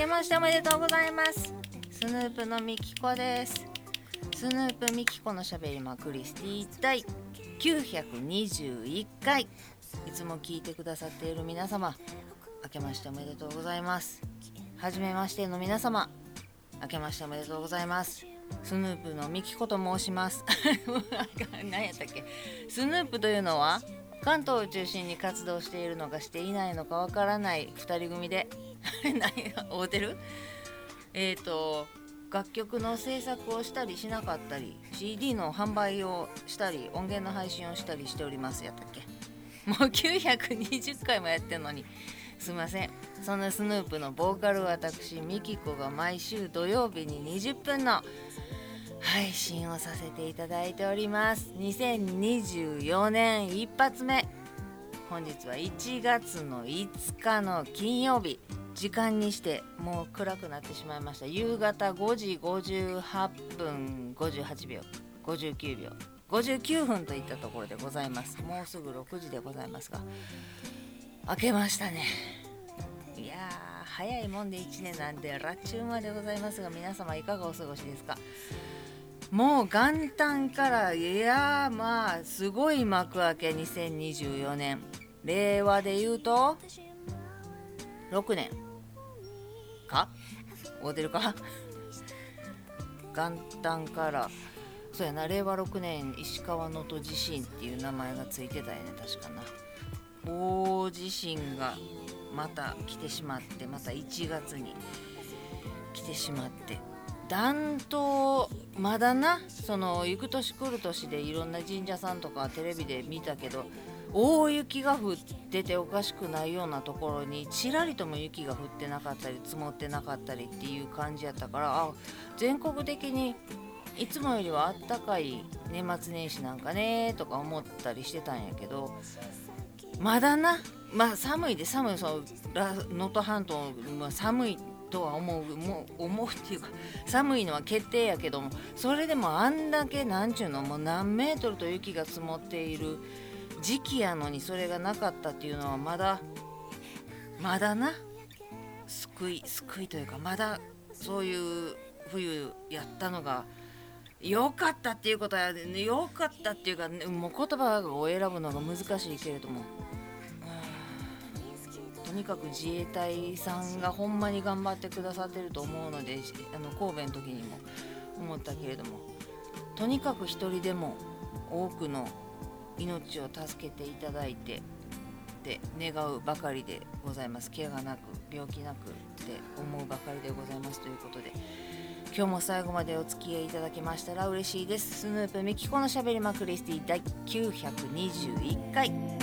けましておめでとうございます。スヌープのみきこです。スヌープみきこのしゃべりまクリスティ第921回いつも聞いてくださっている皆様明けましておめでとうございます。はじめましての皆様明けましておめでとうございます。スヌープのみきこと申します。何やったっけ？スヌープというのは関東を中心に活動しているのかしていないのかわからない2人組で 何合うてる？えっ、ー、と楽曲の制作をしたりしなかったり CD の販売をしたり音源の配信をしたりしておりますやったっけ？もう920回もやってんのに。すいません。そのスヌープのボーカル私ミキコが毎週土曜日に20分の配信をさせていただいております。2024年一発目。本日は1月の5日の金曜日時間にしてもう暗くなってしまいました。夕方5時58分58秒。59秒。59分といったところでございます。もうすぐ6時でございますが。明けましたね。いやー早いもんで1年なんでラッチューマでございますが皆様いかがお過ごしですか？もう元旦からいやまあすごい幕開け2024年。令和で言うと6年。か？合うてるか？元旦から。そうやな。令和6年石川能登地震っていう名前がついてたよね。確かな。大地震がまた来てしまってまた1月に来てしまって。暖冬まだな？その行く年来る年でいろんな神社さんとかテレビで見たけど大雪が降ってておかしくないようなところにちらりとも雪が降ってなかったり積もってなかったりっていう感じやったからあ全国的にいつもよりはあったかい年末年始なんかねとか思ったりしてたんやけどまだなまあ寒いで寒いその能登半島、まあ、寒いとは思うもう思うっていうか寒いのは決定やけどもそれでもあんだけなんちゅうのもう何メートルと雪が積もっている時期やのにそれがなかったっていうのはまだまだな救い救いというかまだそういう冬やったのが良かったっていうことは良かったっていうかもう言葉を選ぶのが難しいけれども。とにかく自衛隊さんがほんまに頑張ってくださってると思うのであの神戸の時にも思ったけれども。とにかく一人でも多くの命を助けていただいてって願うばかりでございます。怪我なく病気なくって思うばかりでございますということで今日も最後までお付き合いいただけましたら嬉しいです。スヌープミキコのしゃべりまクリスティ第921回。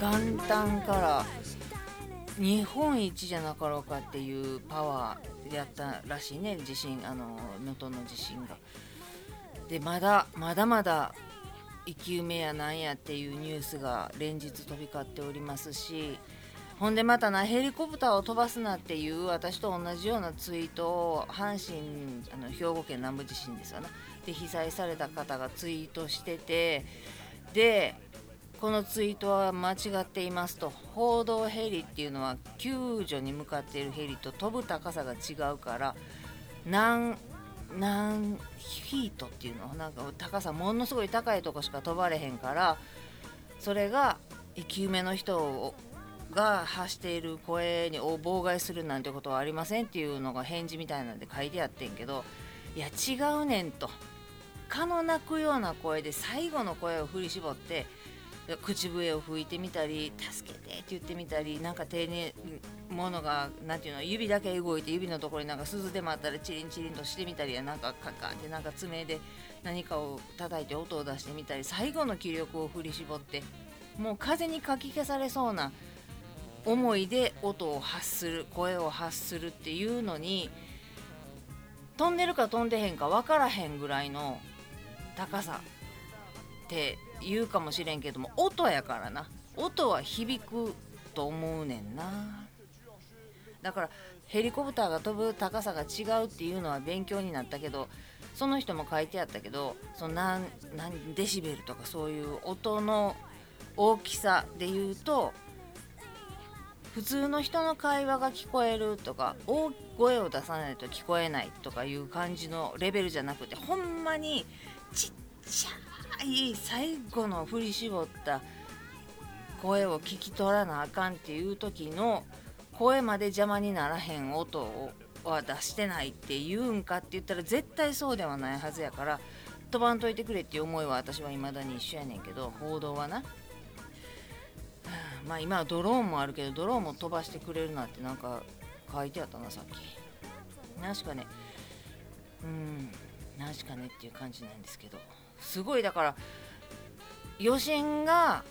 元旦から日本一じゃなかろうかっていうパワーやったらしいね。地震あの能登の地震が。でまだまだまだ生き埋めやなんやっていうニュースが連日飛び交っておりますしほんでまたなヘリコプターを飛ばすなっていう私と同じようなツイートを阪神あの兵庫県南部地震ですよね。で被災された方がツイートしててでこのツイートは間違っていますと。報道ヘリっていうのは救助に向かっているヘリと飛ぶ高さが違うから何何フィートっていうの？なんか高さものすごい高いとこしか飛ばれへんからそれが生き埋めの人をが発している声にを妨害するなんてことはありませんっていうのが返事みたいなんで書いてあってんけどいや違うねんと。蚊の鳴くような声で最後の声を振り絞って口笛を吹いてみたり「助けて」って言ってみたりなんか丁寧ものが何ていうの指だけ動いて指のところになんか鈴でもあったらチリンチリンとしてみたりやなんかカカンってなんか爪で何かを叩いて音を出してみたり最後の気力を振り絞ってもう風にかき消されそうな思いで音を発する声を発するっていうのに飛んでるか飛んでへんか分からへんぐらいの高さって言うかもしれんけども音やからな。音は響くと思うねんな。だからヘリコプターが飛ぶ高さが違うっていうのは勉強になったけどその人も書いてあったけどその何何デシベルとかそういう音の大きさで言うと普通の人の会話が聞こえるとか大声を出さないと聞こえないとかいう感じのレベルじゃなくてほんまにちっちゃい最後の振り絞った声を聞き取らなあかんっていう時の声まで邪魔にならへん音は出してないって言うんかって言ったら絶対そうではないはずやから飛ばんといてくれっていう思いは私は未だに一緒やねんけど報道はな。まあ今はドローンもあるけどドローンも飛ばしてくれるなってなんか書いてあったなさっき。確かね。うん確かねっていう感じなんですけど。すごいだから余震が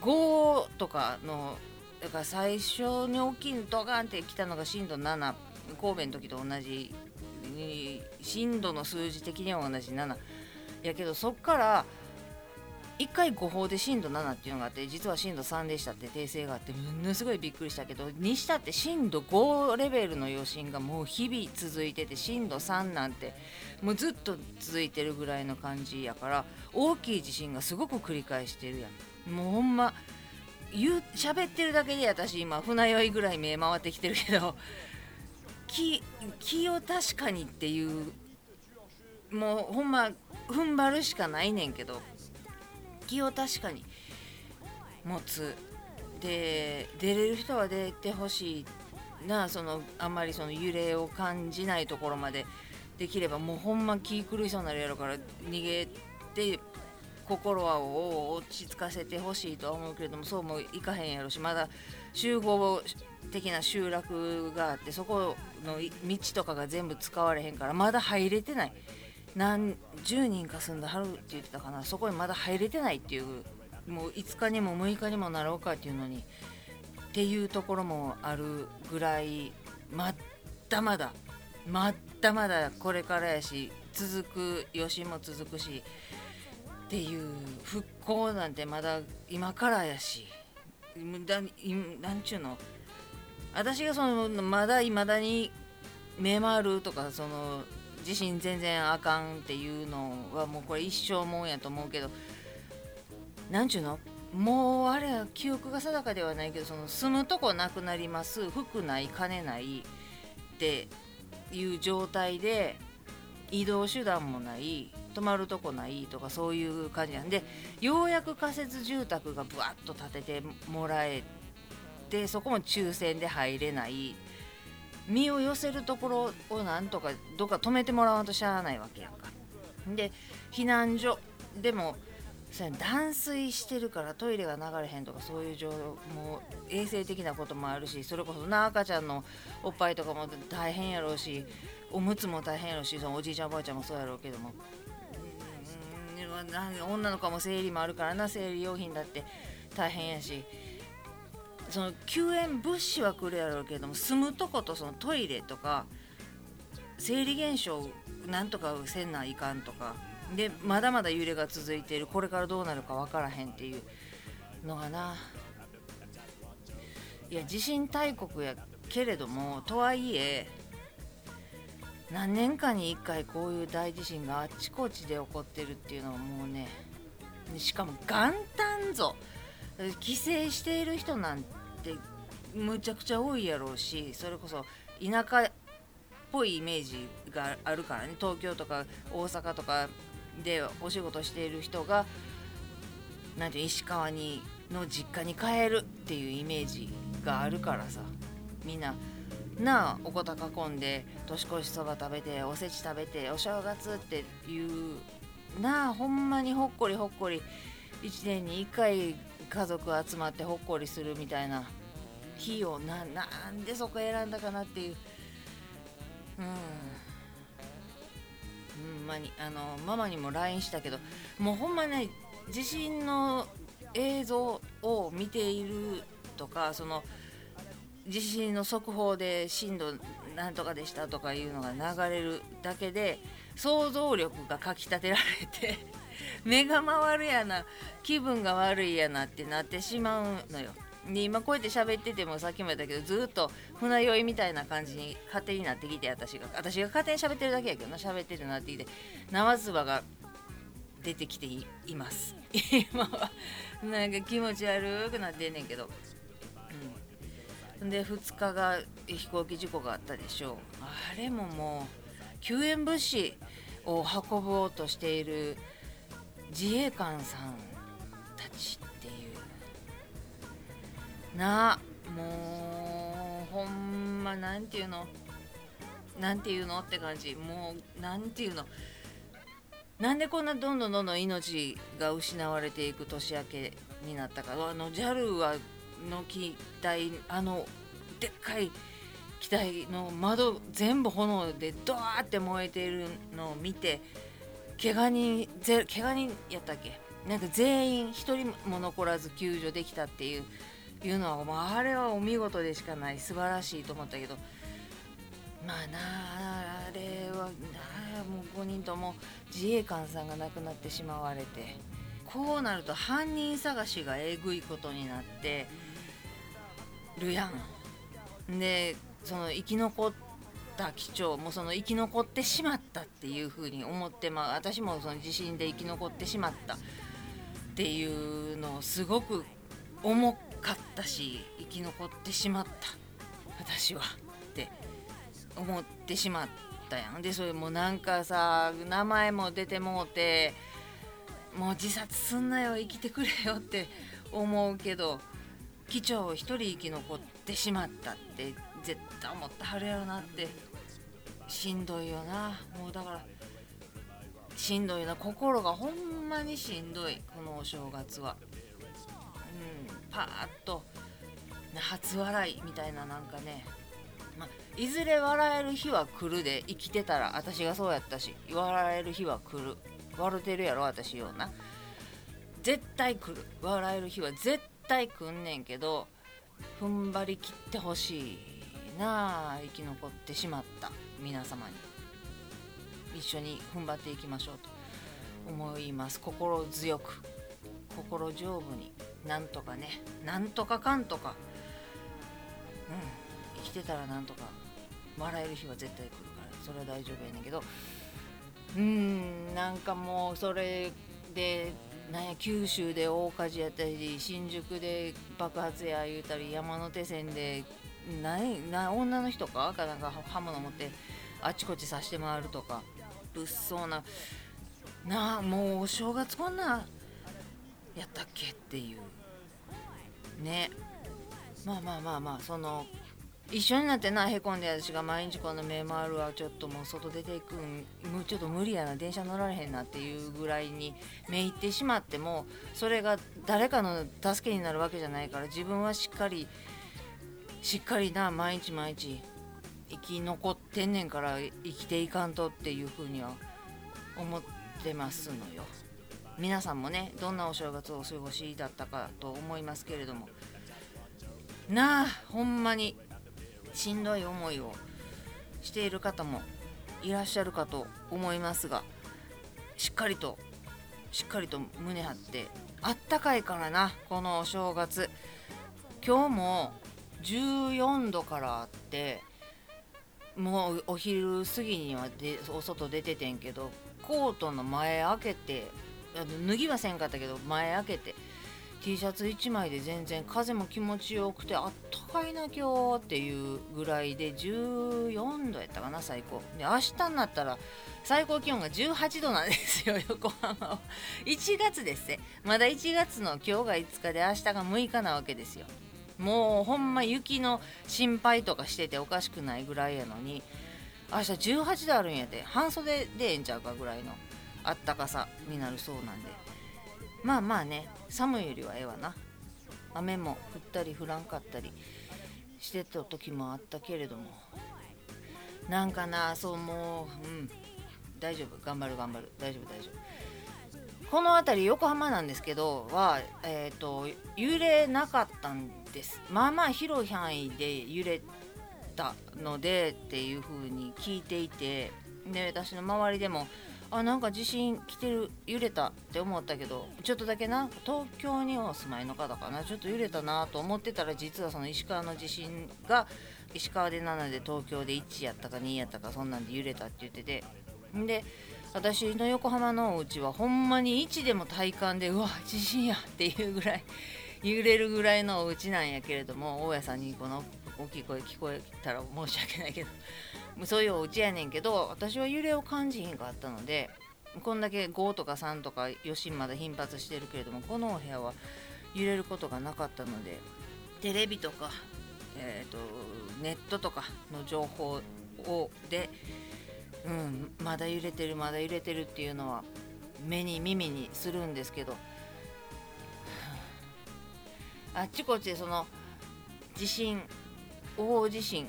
5とかのだから最初に大きいドカンって来たのが震度7神戸の時と同じ。震度の数字的には同じ7やけどそっから1回誤報で震度7っていうのがあって実は震度3でしたって訂正があってものすごいびっくりしたけどにしたって震度5レベルの余震がもう日々続いてて震度3なんてもうずっと続いてるぐらいの感じやから大きい地震がすごく繰り返してるやん。もうほんま言う喋ってるだけで私今船酔いぐらい目回ってきてるけど気気を確かにっていうもうほんま踏ん張るしかないねんけど。気を確かに持つ。で出れる人は出てほしいなそのあんまりその揺れを感じないところまでできればもうほんま気狂いそうになるやろから逃げて心はを落ち着かせてほしいとは思うけれどもそうもいかへんやろしまだ集合的な集落があってそこの道とかが全部使われへんからまだ入れてない。何十人か住んではるって言ってたかなそこにまだ入れてないっていうもう5日にも6日にもなろうかっていうのにっていうところもあるぐらいまだまだまだまだこれからやし続く余震も続くしっていう復興なんてまだ今からやし。だなんちゅうの私がそのまだいまだに目回るとかその自信全然あかんっていうのはもうこれ一生もんやと思うけどなんちゅうの？もうあれは記憶が定かではないけどその住むとこなくなります服ない金ないっていう状態で移動手段もない泊まるとこないとかそういう感じなんでようやく仮設住宅がぶわっと建ててもらえてそこも抽選で入れない。身を寄せるところをなんとかどっか止めてもらわんとしゃあないわけやんか。で避難所でも断水してるからトイレが流れへんとかそういう状もう衛生的なこともあるしそれこそな赤ちゃんのおっぱいとかも大変やろうしおむつも大変やろうしそのおじいちゃんおばあちゃんもそうやろうけども女の子も生理もあるからな生理用品だって大変やしその救援物資は来るやろうけども住むとことそのトイレとか生理現象なんとかせんないかんとかでまだまだ揺れが続いているこれからどうなるか分からへんっていうのがな。いや地震大国やけれどもとはいえ何年かに1回こういう大地震があちこちで起こってるっていうのはもうねしかも元旦ぞ。帰省している人なんてむちゃくちゃ多いやろうしそれこそ田舎っぽいイメージがあるからね。東京とか大阪とかでお仕事している人がなんて石川にの実家に帰るっていうイメージがあるからさ。みんななあおこた囲んで年越しそば食べておせち食べてお正月っていうなあほんまにほっこりほっこり1年に1回家族集まってほっこりするみたいな。日をななんでそこ選んだかなっていう。うん。ほんまにあのママにも LINE したけどもうほんまね地震の映像を見ているとかその地震の速報で震度なんとかでしたとかいうのが流れるだけで想像力がかきたてられて。目が回るやな気分が悪いやなってなってしまうのよ。で今こうやって喋っててもさっきも言ったけどずっと船酔いみたいな感じに勝手になってきて私が。私が勝手に喋ってるだけやけどな。喋ってるなってきて生唾が出てきています。今は。なんか気持ち悪くなってんねんけど、うん、で2日が飛行機事故があったでしょう。あれももう救援物資を運ぼうとしている自衛官さんたちっていう。なもうほんまなんていうの？なんていうのって感じ。もうなんていうの？なんでこんなどんどんどんどん命が失われていく年明けになったか。あの JAL はの機体あのでっかい機体の窓全部炎でドワーって燃えているのを見て怪我人ぜ怪我人やったっけ？なんか全員1人も残らず救助できたっていういうのは、まあ、あれはお見事でしかない。素晴らしいと思ったけど。まあなあれはもう5人とも自衛官さんが亡くなってしまわれて。こうなると犯人探しがえぐいことになってるやん。でその生き残った機長もその生き残ってしまったっていうふうに思ってまあ私もその地震で生き残ってしまったっていうのをすごく重かったし生き残ってしまった。私はって思ってしまったやん。でそれもなんかさ名前も出てもうてもう自殺すんなよ生きてくれよって思うけど機長一人生き残ってしまったって絶対思ってはるやろなってしんどいよな。もうだからしんどいな。心がほんまにしんどいこのお正月は。うんパーッと初笑いみたいななんかね。まいずれ笑える日は来るで生きてたら私がそうやったし笑える日は来る。笑てるやろ私ような。絶対来る。笑える日は絶対来んねんけど踏ん張りきってほしいなあ生き残ってしまった。皆様に一緒に踏ん張っていきましょうと思います。心強く心丈夫になんとかねなんとかかんとかうん生きてたらなんとか笑える日は絶対来るからそれは大丈夫やねんけどうんなんかもうそれでなんや九州で大火事やったり新宿で爆発や言うたり山手線で何な女の人か？かなんか刃物持ってあちこち刺して回るとか。物騒な。なあもうお正月こんなやったっけっていう。ね。まあまあまあまあその一緒になってなへこんで私が毎日この目回るわ。ちょっともう外出ていくんもうちょっと無理やな。電車乗られへんなっていうぐらいに目いってしまってもそれが誰かの助けになるわけじゃないから自分はしっかりしっかりな毎日毎日生き残ってんねんから生きていかんとっていうふうには思ってますのよ。皆さんもねどんなお正月をお過ごしだったかと思いますけれども。なあほんまにしんどい思いをしている方もいらっしゃるかと思いますがしっかりとしっかりと胸張ってあったかいからなこのお正月。今日も14度からあってもうお昼過ぎにはでお外出ててんけどコートの前開けて脱ぎはせんかったけど前開けて T シャツ1枚で全然風も気持ちよくてあったかいな今日っていうぐらいで14度やったかな最高。で明日になったら最高気温が18度なんですよ 横浜は。1月ですねまだ1月の今日が5日で明日が6日なわけですよ。もうほんま雪の心配とかしてておかしくないぐらいやのに明日18度あるんやで半袖でええんちゃうかぐらいのあったかさになるそうなんで。まあまあね寒いよりはええわな。雨も降ったり降らんかったりしてた時もあったけれども。なんかなそうもううん。大丈夫。頑張る頑張る。大丈夫大丈夫。この辺り横浜なんですけどは、えーと、揺れなかったんです。まあまあ広い範囲で揺れたのでっていう風に聞いていてで私の周りでもあなんか地震来てる揺れたって思ったけどちょっとだけな東京にお住まいの方かなちょっと揺れたなと思ってたら実はその石川の地震が石川で7で東京で1やったか2やったかそんなんで揺れたって言っててで私の横浜のお家はほんまに1でも体感でうわ地震やっていうぐらい揺れるぐらいのお家なんやけれども大家さんにこの大きい声聞こえたら申し訳ないけどそういうお家やねんけど私は揺れを感じひんかったのでこんだけ5とか3とか余震まだ頻発してるけれどもこのお部屋は揺れることがなかったのでテレビとか、えーと、ネットとかの情報をでうん、まだ揺れてるまだ揺れてるっていうのは目に耳にするんですけどあっちこっちでその地震大地震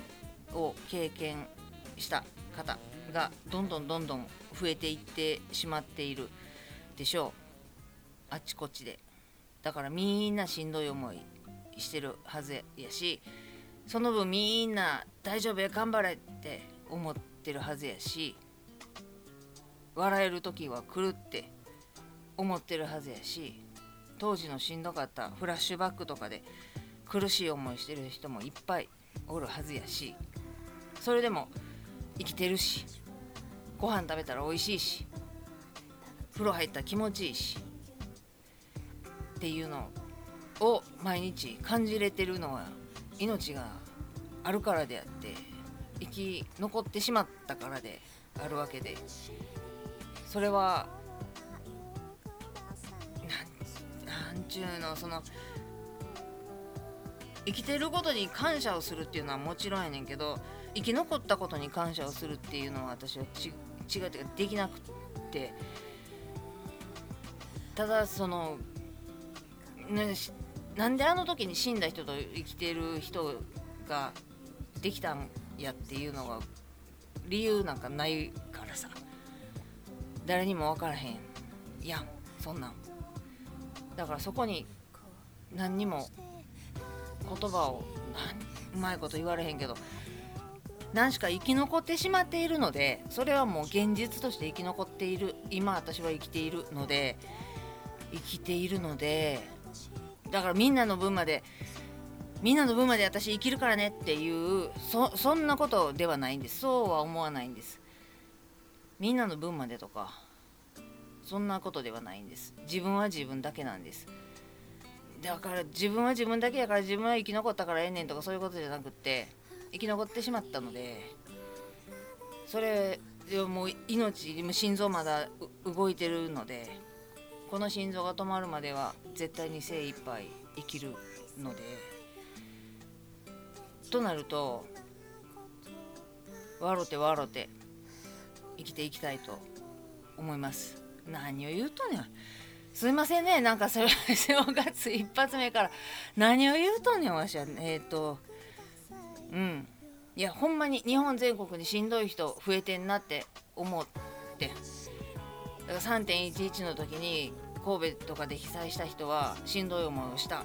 を経験した方がどんどんどんどん増えていってしまっているでしょう。あっちこっちでだからみんなしんどい思いしてるはずやしその分みんな大丈夫や。頑張れって思ってるはずやし笑える時は来るって思ってるはずやし当時のしんどかったフラッシュバックとかで苦しい思いしてる人もいっぱいおるはずやしそれでも生きてるしご飯食べたら美味しいし風呂入ったら気持ちいいしっていうのを毎日感じれてるのは命があるからであって生き残ってしまったからであるわけでそれはちゅうのその生きてることに感謝をするっていうのはもちろんやねんけど生き残ったことに感謝をするっていうのは私はち違うってできなくってただその、ね、なんであの時に死んだ人と生きてる人ができたんやっていうのが理由なんかないからさ。誰にも分からへん。やんそんなん。だからそこに何にも言葉をうまいこと言われへんけど何しか生き残ってしまっているのでそれはもう現実として生き残っている今私は生きているので生きているのでだからみんなの分までみんなの分まで私生きるからねっていうそんなことではないんです。そうは思わないんです。みんなの分までとか。そんなことではないんです自分は自分だけなんですだから自分は自分だけやから自分は生き残ったからええねんとかそういうことじゃなくって生き残ってしまったのでそれでもう命心臓まだ動いてるのでこの心臓が止まるまでは絶対に精一杯生きるので。となると笑って笑って生きていきたいと思います何を言うとねすいませんね。なんかそれ正月一発目から。何を言うとんねんわしは。えっ、ー、とうん。いやほんまに日本全国にしんどい人増えてんなって思って。だから3.11の時に神戸とかで被災した人はしんどい思いをした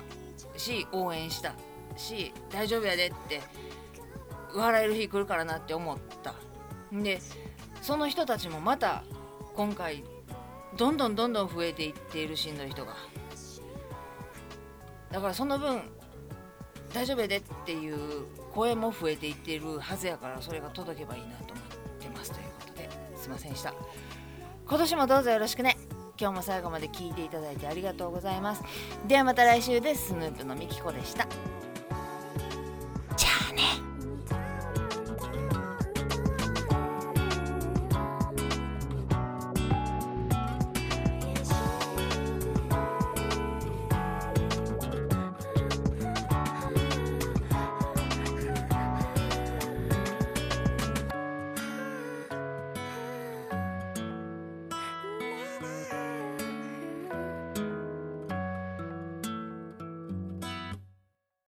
し応援したし大丈夫やでって笑える日来るからなって思った。でその人たちもまた今回どんどんどんどん増えていっているしんどい人が。だからその分大丈夫やでっていう声も増えていっているはずやからそれが届けばいいなと思ってますということですいませんでした。今年もどうぞよろしくね。今日も最後まで聞いていただいてありがとうございます。ではまた来週です。スヌープのみきこでした。